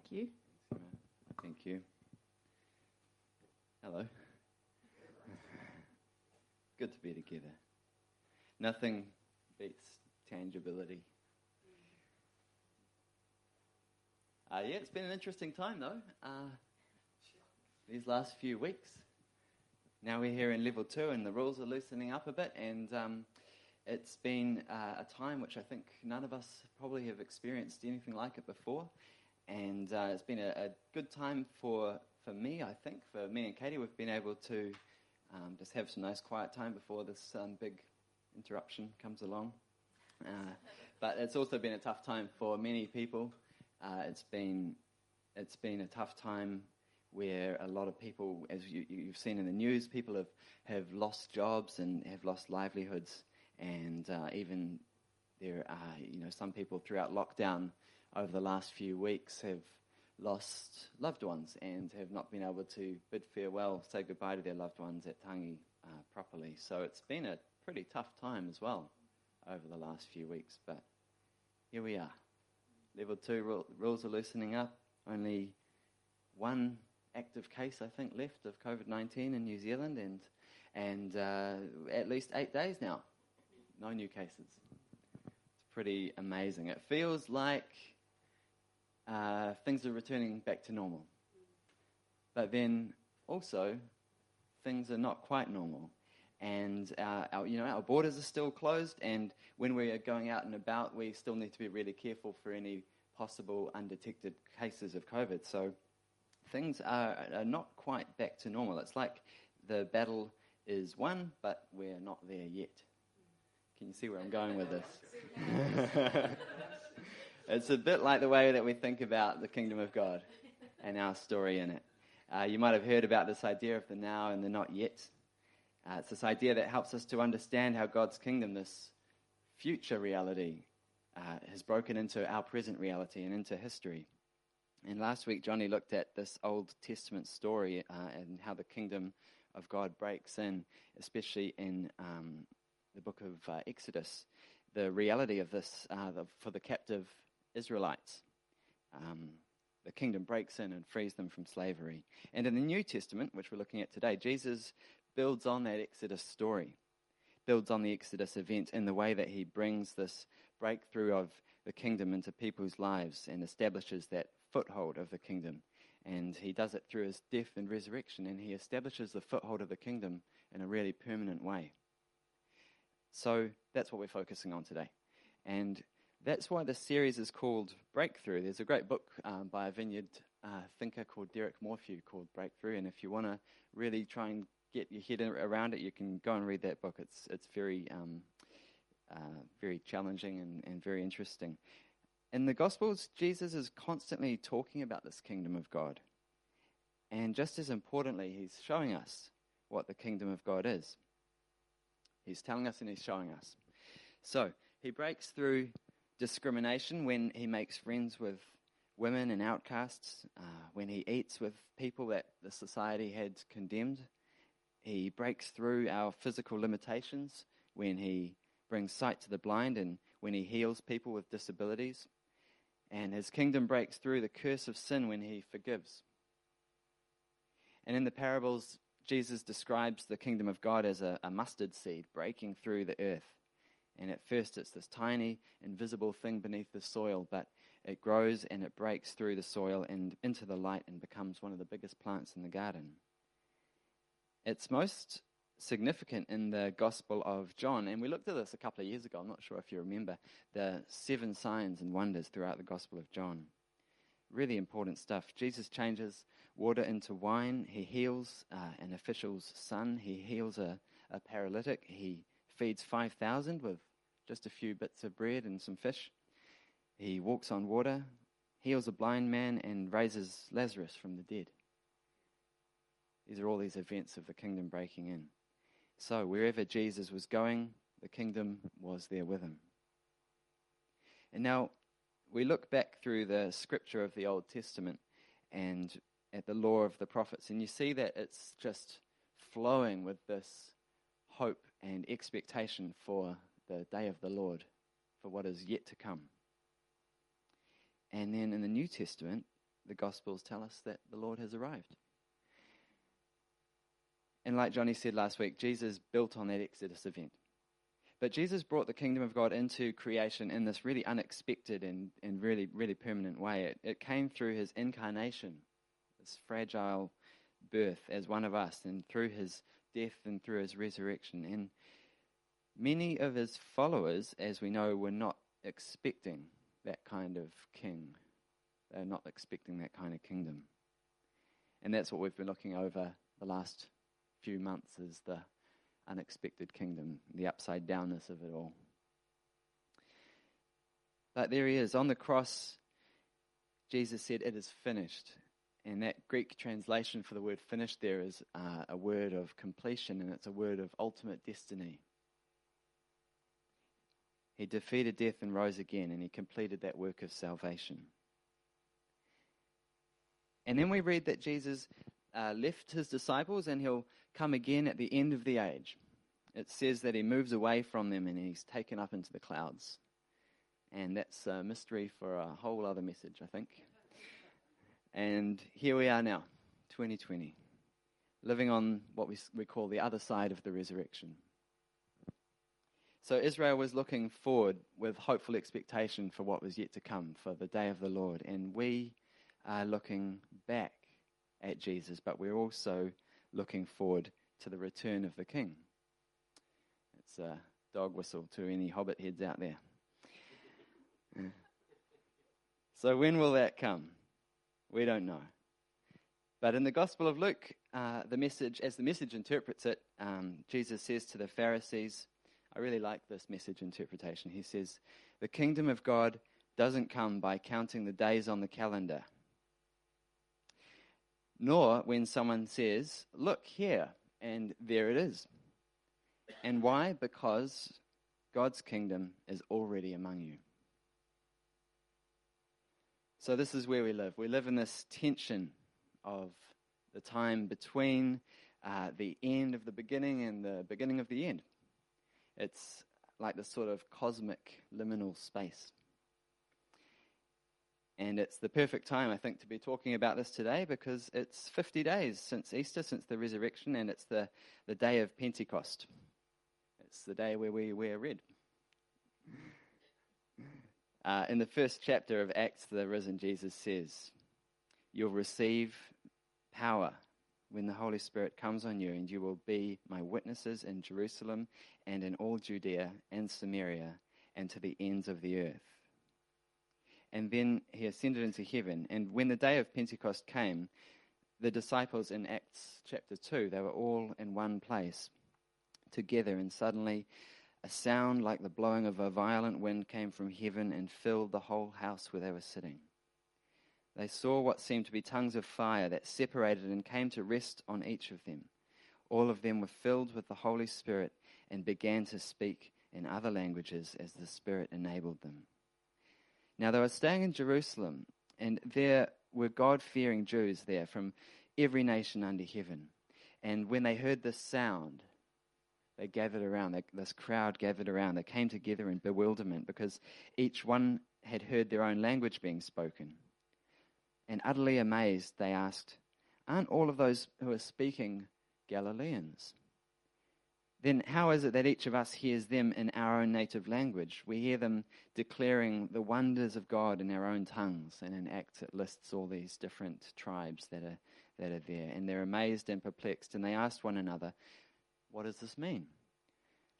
Thank you. Thank you. Hello. Good to be together. Nothing beats tangibility. Uh, yeah, it's been an interesting time though. Uh, these last few weeks. Now we're here in level two, and the rules are loosening up a bit, and um, it's been uh, a time which I think none of us probably have experienced anything like it before, and uh, it's been a, a, good time for for me. I think for me and Katie, we've been able to um, just have some nice quiet time before this um, big interruption comes along. Uh, but it's also been a tough time for many people. Uh, it's been it's been a tough time where a lot of people, as you, have seen in the news, people have, have lost jobs and have lost livelihoods, and uh, even there are you know some people throughout lockdown over the last few weeks have lost loved ones and have not been able to bid farewell, say goodbye to their loved ones at Tangi uh, properly. So it's been a pretty tough time as well over the last few weeks, but here we are. Level two rules are loosening up. Only one active case, I think, left of COVID 19 in New Zealand, and, and uh, at least eight days now. No new cases. It's pretty amazing. It feels like uh, things are returning back to normal. But then also, things are not quite normal. And our, you know, our borders are still closed, and when we are going out and about, we still need to be really careful for any possible undetected cases of COVID. So things are, are not quite back to normal. It's like the battle is won, but we're not there yet. Can you see where I'm going with this? it's a bit like the way that we think about the kingdom of God and our story in it. Uh, you might have heard about this idea of the now and the not yet. Uh, it's this idea that helps us to understand how God's kingdom, this future reality, uh, has broken into our present reality and into history. And last week, Johnny looked at this Old Testament story uh, and how the kingdom of God breaks in, especially in um, the book of uh, Exodus. The reality of this uh, the, for the captive Israelites. Um, the kingdom breaks in and frees them from slavery. And in the New Testament, which we're looking at today, Jesus builds on that Exodus story, builds on the Exodus event in the way that he brings this breakthrough of the kingdom into people's lives and establishes that foothold of the kingdom. And he does it through his death and resurrection, and he establishes the foothold of the kingdom in a really permanent way. So that's what we're focusing on today. And that's why this series is called Breakthrough. There's a great book um, by a vineyard uh, thinker called Derek Morphew called Breakthrough. And if you want to really try and get your head around it, you can go and read that book. It's, it's very, um, uh, very challenging and, and very interesting. In the Gospels, Jesus is constantly talking about this kingdom of God. And just as importantly, he's showing us what the kingdom of God is. He's telling us and he's showing us. So, he breaks through discrimination when he makes friends with women and outcasts, uh, when he eats with people that the society had condemned. He breaks through our physical limitations when he brings sight to the blind and when he heals people with disabilities. And his kingdom breaks through the curse of sin when he forgives. And in the parables, Jesus describes the kingdom of God as a, a, mustard seed breaking through the earth. And at first, it's this tiny, invisible thing beneath the soil, but it grows and it breaks through the soil and into the light and becomes one of the biggest plants in the garden. It's most significant in the Gospel of John. And we looked at this a couple of years ago. I'm not sure if you remember the seven signs and wonders throughout the Gospel of John. Really important stuff. Jesus changes water into wine. He heals uh, an official's son. He heals a, a paralytic. He feeds 5,000 with just a few bits of bread and some fish. He walks on water, heals a blind man, and raises Lazarus from the dead. These are all these events of the kingdom breaking in. So, wherever Jesus was going, the kingdom was there with him. And now we look back through the scripture of the Old Testament and at the law of the prophets, and you see that it's just flowing with this hope and expectation for the day of the Lord, for what is yet to come. And then in the New Testament, the Gospels tell us that the Lord has arrived. And like Johnny said last week, Jesus built on that Exodus event. But Jesus brought the kingdom of God into creation in this really unexpected and, and really, really permanent way. It, it came through his incarnation, this fragile birth as one of us, and through his death and through his resurrection. And many of his followers, as we know, were not expecting that kind of king. They're not expecting that kind of kingdom. And that's what we've been looking over the last few months is the unexpected kingdom, the upside downness of it all. But there he is. On the cross, Jesus said, It is finished. And that Greek translation for the word finished there is uh, a word of completion, and it's a word of ultimate destiny. He defeated death and rose again, and he completed that work of salvation. And then we read that Jesus uh, left his disciples and he'll come again at the end of the age. It says that he moves away from them and he's taken up into the clouds. And that's a mystery for a whole other message, I think. And here we are now, 2020, living on what we, we call the other side of the resurrection. So Israel was looking forward with hopeful expectation for what was yet to come, for the day of the Lord. And we are looking back at Jesus, but we're also looking forward to the return of the King. It's a dog whistle to any hobbit heads out there. so, when will that come? We don't know. But in the Gospel of Luke, uh, the message, as the message interprets it, um, Jesus says to the Pharisees, I really like this message interpretation. He says, The kingdom of God doesn't come by counting the days on the calendar nor when someone says, Look here, and there it is. And why? Because God's kingdom is already among you. So, this is where we live. We live in this tension of the time between uh, the end of the beginning and the beginning of the end. It's like this sort of cosmic liminal space. And it's the perfect time, I think, to be talking about this today because it's 50 days since Easter, since the resurrection, and it's the, the day of Pentecost. It's the day where we wear red. Uh, in the first chapter of Acts, the risen Jesus says, You'll receive power when the Holy Spirit comes on you, and you will be my witnesses in Jerusalem and in all Judea and Samaria and to the ends of the earth and then he ascended into heaven. And when the day of Pentecost came, the disciples in Acts chapter 2, they were all in one place together, and suddenly a sound like the blowing of a violent wind came from heaven and filled the whole house where they were sitting. They saw what seemed to be tongues of fire that separated and came to rest on each of them. All of them were filled with the Holy Spirit and began to speak in other languages as the Spirit enabled them. Now they were staying in Jerusalem, and there were God fearing Jews there from every nation under heaven. And when they heard this sound, they gathered around, they, this crowd gathered around. They came together in bewilderment because each one had heard their own language being spoken. And utterly amazed, they asked, Aren't all of those who are speaking Galileans? then how is it that each of us hears them in our own native language? We hear them declaring the wonders of God in our own tongues. And in Acts, it lists all these different tribes that are, that are there. And they're amazed and perplexed. And they asked one another, What does this mean?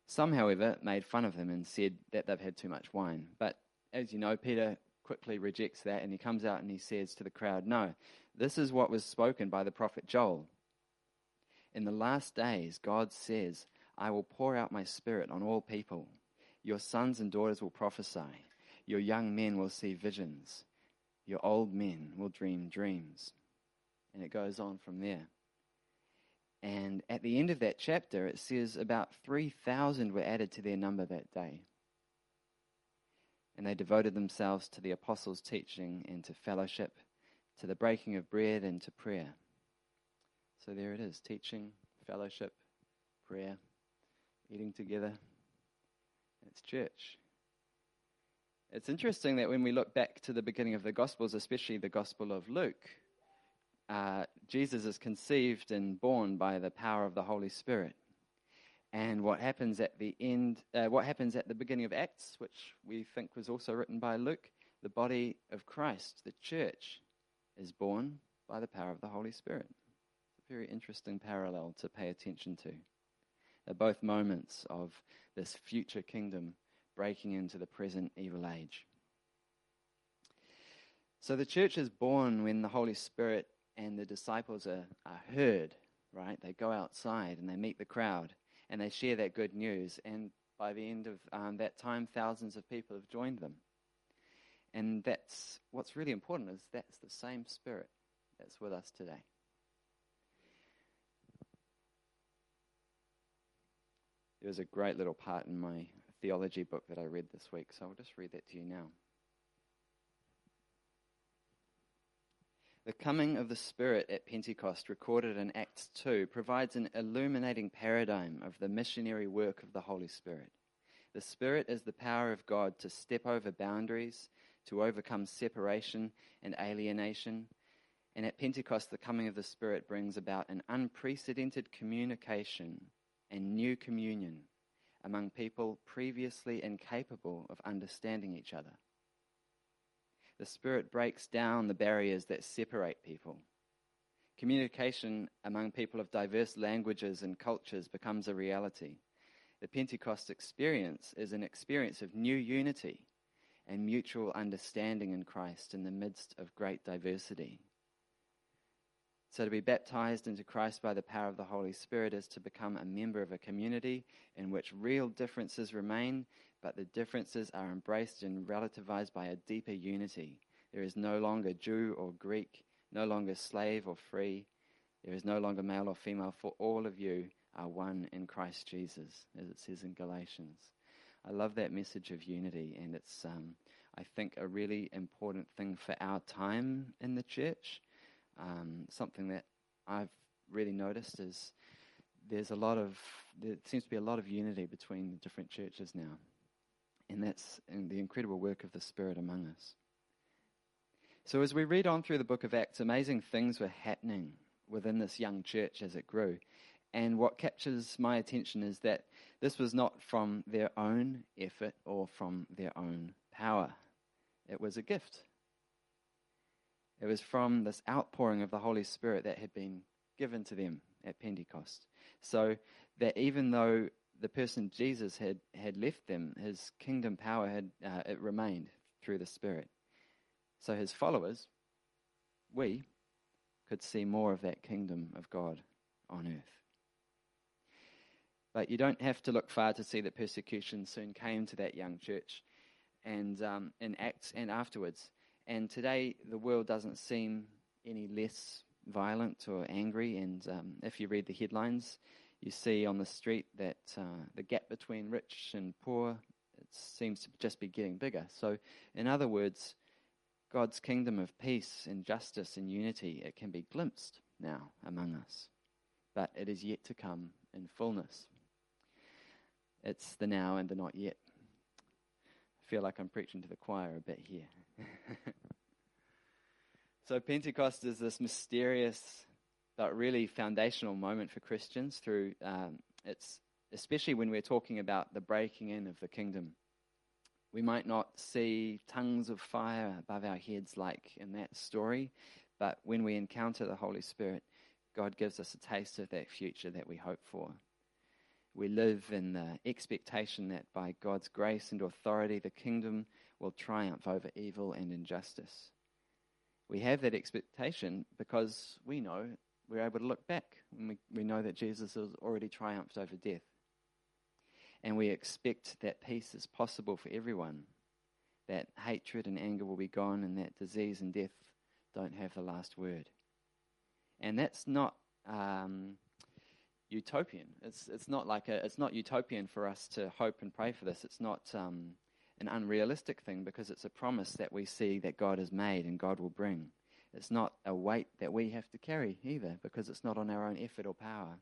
Some, however, made fun of them and said that they've had too much wine. But as you know, Peter quickly rejects that and he comes out and he says to the crowd, No, this is what was spoken by the prophet Joel. In the last days, God says, I will pour out my spirit on all people. Your sons and daughters will prophesy. Your young men will see visions. Your old men will dream dreams. And it goes on from there. And at the end of that chapter, it says about 3,000 were added to their number that day. And they devoted themselves to the apostles' teaching and to fellowship, to the breaking of bread and to prayer. So there it is teaching, fellowship, prayer eating together. It's church. It's interesting that when we look back to the beginning of the Gospels, especially the Gospel of Luke, uh, Jesus is conceived and born by the power of the Holy Spirit. And what happens at the end, uh, what happens at the beginning of Acts, which we think was also written by Luke, the body of Christ, the church, is born by the power of the Holy Spirit. It's a very interesting parallel to pay attention to. They're both moments of this future kingdom breaking into the present evil age. So the church is born when the Holy Spirit and the disciples are, are heard, right? They go outside and they meet the crowd and they share that good news. And by the end of um, that time, thousands of people have joined them. And that's what's really important is that's the same spirit that's with us today. There was a great little part in my theology book that I read this week, so I'll just read that to you now. The coming of the Spirit at Pentecost, recorded in Acts 2, provides an illuminating paradigm of the missionary work of the Holy Spirit. The Spirit is the power of God to step over boundaries, to overcome separation and alienation. And at Pentecost, the coming of the Spirit brings about an unprecedented communication and new communion among people previously incapable of understanding each other. The Spirit breaks down the barriers that separate people. Communication among people of diverse languages and cultures becomes a reality. The Pentecost experience is an experience of new unity and mutual understanding in Christ in the midst of great diversity. So, to be baptized into Christ by the power of the Holy Spirit is to become a member of a community in which real differences remain, but the differences are embraced and relativized by a deeper unity. There is no longer Jew or Greek, no longer slave or free. There is no longer male or female, for all of you are one in Christ Jesus, as it says in Galatians. I love that message of unity, and it's, um, I think, a really important thing for our time in the church um, something that I've really noticed is there's a lot of there seems to be a lot of unity between the different churches now, and that's in the incredible work of the Spirit among us. So as we read on through the book of Acts, amazing things were happening within this young church as it grew. And what captures my attention is that this was not from their own effort or from their own power. It was a gift. It was from this outpouring of the Holy Spirit that had been given to them at Pentecost. So that even though the person Jesus had, had left them, his kingdom power had uh, it remained through the Spirit. So his followers, we, could see more of that kingdom of God on earth. But you don't have to look far to see that persecution soon came to that young church, and um, in Acts and afterwards. And today, the world doesn't seem any less violent or angry. And um, if you read the headlines, you see on the street that uh, the gap between rich and poor it seems to just be getting bigger. So, in other words, God's kingdom of peace and justice and unity it can be glimpsed now among us, but it is yet to come in fullness. It's the now and the not yet. I feel like I'm preaching to the choir a bit here. so, Pentecost is this mysterious but really foundational moment for Christians through um, it's especially when we're talking about the breaking in of the kingdom. We might not see tongues of fire above our heads like in that story, but when we encounter the Holy Spirit, God gives us a taste of that future that we hope for. We live in the expectation that by God's grace and authority, the kingdom will triumph over evil and injustice. We have that expectation because we know we're able to look back and we, we know that Jesus has already triumphed over death. And we expect that peace is possible for everyone, that hatred and anger will be gone, and that disease and death don't have the last word. And that's not um, utopian. It's, it's not like a, it's not utopian for us to hope and pray for this. It's not um, an unrealistic thing because it's a promise that we see that God has made and God will bring. It's not a weight that we have to carry either because it's not on our own effort or power.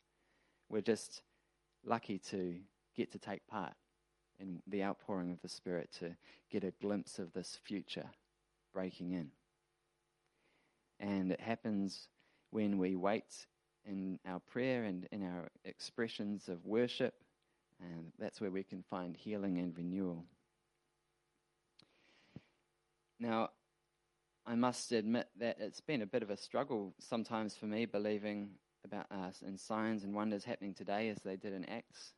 We're just lucky to get to take part in the outpouring of the Spirit to get a glimpse of this future breaking in. And it happens when we wait in our prayer and in our expressions of worship, and that's where we can find healing and renewal. Now, I must admit that it's been a bit of a struggle sometimes for me believing about us in signs and wonders happening today as they did in Acts.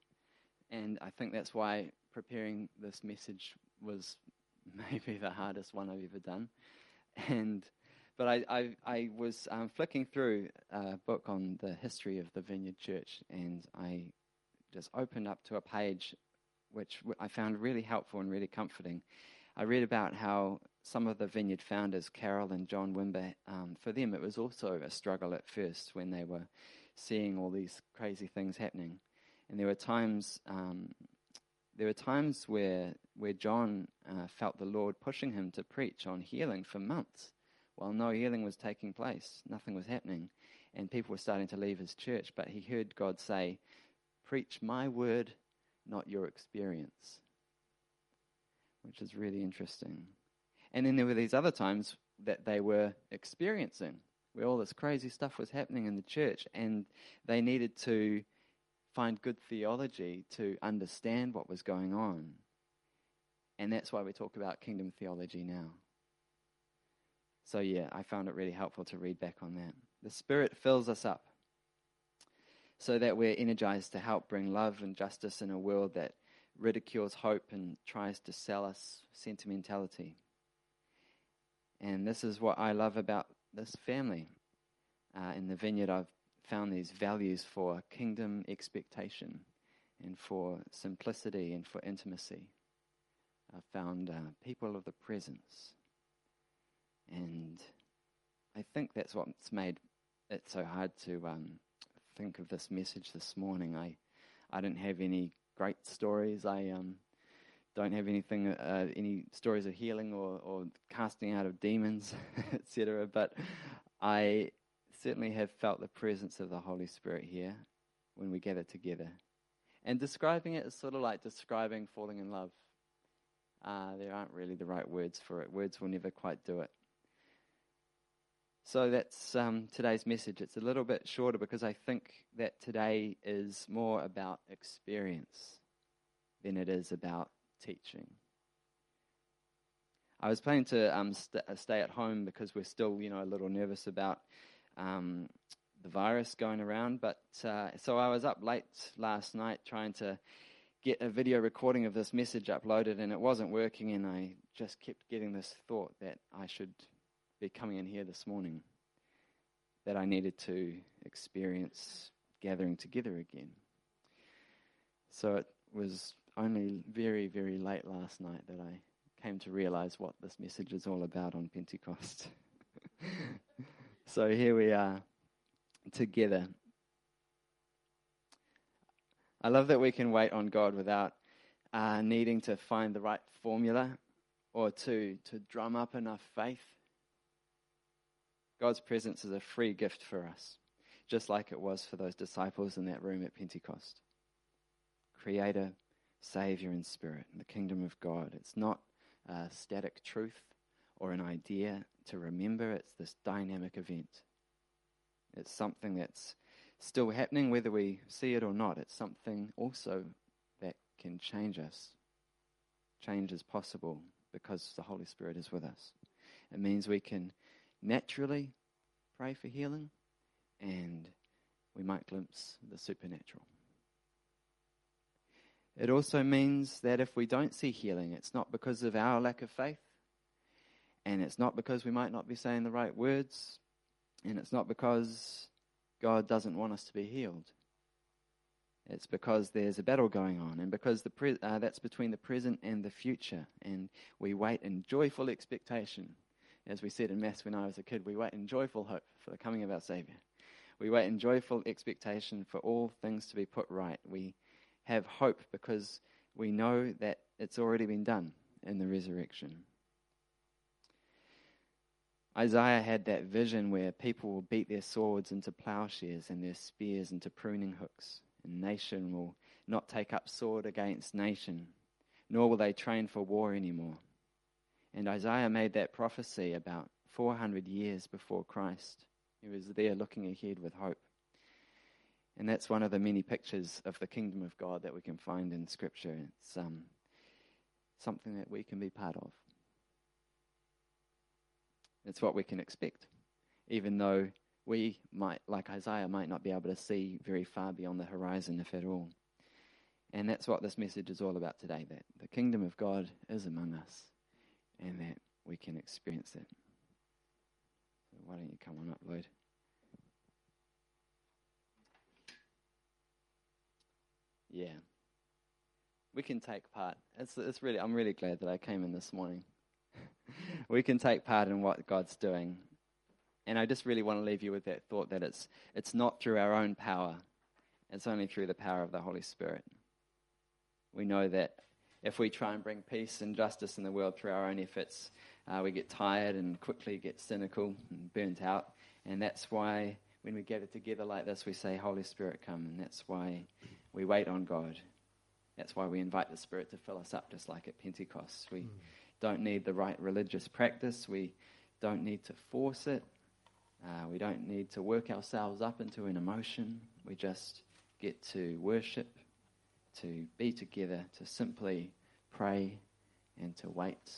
And I think that's why preparing this message was maybe the hardest one I've ever done. And but I, I, I was um, flicking through a book on the history of the Vineyard Church, and I just opened up to a page which I found really helpful and really comforting. I read about how some of the vineyard founders, Carol and John Wimber, um, for them it was also a struggle at first when they were seeing all these crazy things happening. And there were times, um, there were times where where John uh, felt the Lord pushing him to preach on healing for months, while no healing was taking place, nothing was happening, and people were starting to leave his church. But he heard God say, "Preach my word, not your experience," which is really interesting. And then there were these other times that they were experiencing where all this crazy stuff was happening in the church and they needed to find good theology to understand what was going on. And that's why we talk about kingdom theology now. So, yeah, I found it really helpful to read back on that. The Spirit fills us up so that we're energized to help bring love and justice in a world that ridicules hope and tries to sell us sentimentality. And this is what I love about this family. Uh, in the vineyard, I've found these values for kingdom expectation and for simplicity and for intimacy. I've found uh, people of the presence. And I think that's what's made it so hard to um, think of this message this morning. I, I didn't have any great stories. I um, don't have anything, uh, any stories of healing or, or casting out of demons, etc. But I certainly have felt the presence of the Holy Spirit here when we gather together. And describing it is sort of like describing falling in love. Uh, there aren't really the right words for it. Words will never quite do it. So that's um, today's message. It's a little bit shorter because I think that today is more about experience than it is about teaching. I was planning to um, st- uh, stay at home because we're still, you know, a little nervous about um, the virus going around. But uh, so I was up late last night trying to get a video recording of this message uploaded, and it wasn't working. And I just kept getting this thought that I should be coming in here this morning, that I needed to experience gathering together again. So it was only very, very late last night that I came to realize what this message is all about on Pentecost. so here we are together. I love that we can wait on God without uh, needing to find the right formula or to, to drum up enough faith. God's presence is a free gift for us, just like it was for those disciples in that room at Pentecost. Creator, Savior and Spirit, the kingdom of God. It's not a static truth or an idea to remember, it's this dynamic event. It's something that's still happening whether we see it or not. It's something also that can change us. Change is possible because the Holy Spirit is with us. It means we can naturally pray for healing and we might glimpse the supernatural. It also means that if we don't see healing, it's not because of our lack of faith, and it's not because we might not be saying the right words, and it's not because God doesn't want us to be healed. It's because there's a battle going on, and because pre- uh, that's between the present and the future, and we wait in joyful expectation. As we said in Mass when I was a kid, we wait in joyful hope for the coming of our Saviour. We wait in joyful expectation for all things to be put right. We have hope because we know that it's already been done in the resurrection. Isaiah had that vision where people will beat their swords into plowshares and their spears into pruning hooks, and nation will not take up sword against nation. nor will they train for war anymore. And Isaiah made that prophecy about 400 years before Christ. He was there looking ahead with hope. And that's one of the many pictures of the kingdom of God that we can find in Scripture. It's um, something that we can be part of. It's what we can expect, even though we might, like Isaiah, might not be able to see very far beyond the horizon, if at all. And that's what this message is all about today that the kingdom of God is among us and that we can experience it. So why don't you come on up, Lloyd? Yeah. We can take part. It's, it's really, I'm really glad that I came in this morning. we can take part in what God's doing. And I just really want to leave you with that thought that it's, it's not through our own power, it's only through the power of the Holy Spirit. We know that if we try and bring peace and justice in the world through our own efforts, uh, we get tired and quickly get cynical and burnt out. And that's why when we gather together like this, we say, Holy Spirit, come. And that's why we wait on God. That's why we invite the Spirit to fill us up, just like at Pentecost. We mm. don't need the right religious practice, we don't need to force it. Uh, we don't need to work ourselves up into an emotion. We just get to worship to be together, to simply pray and to wait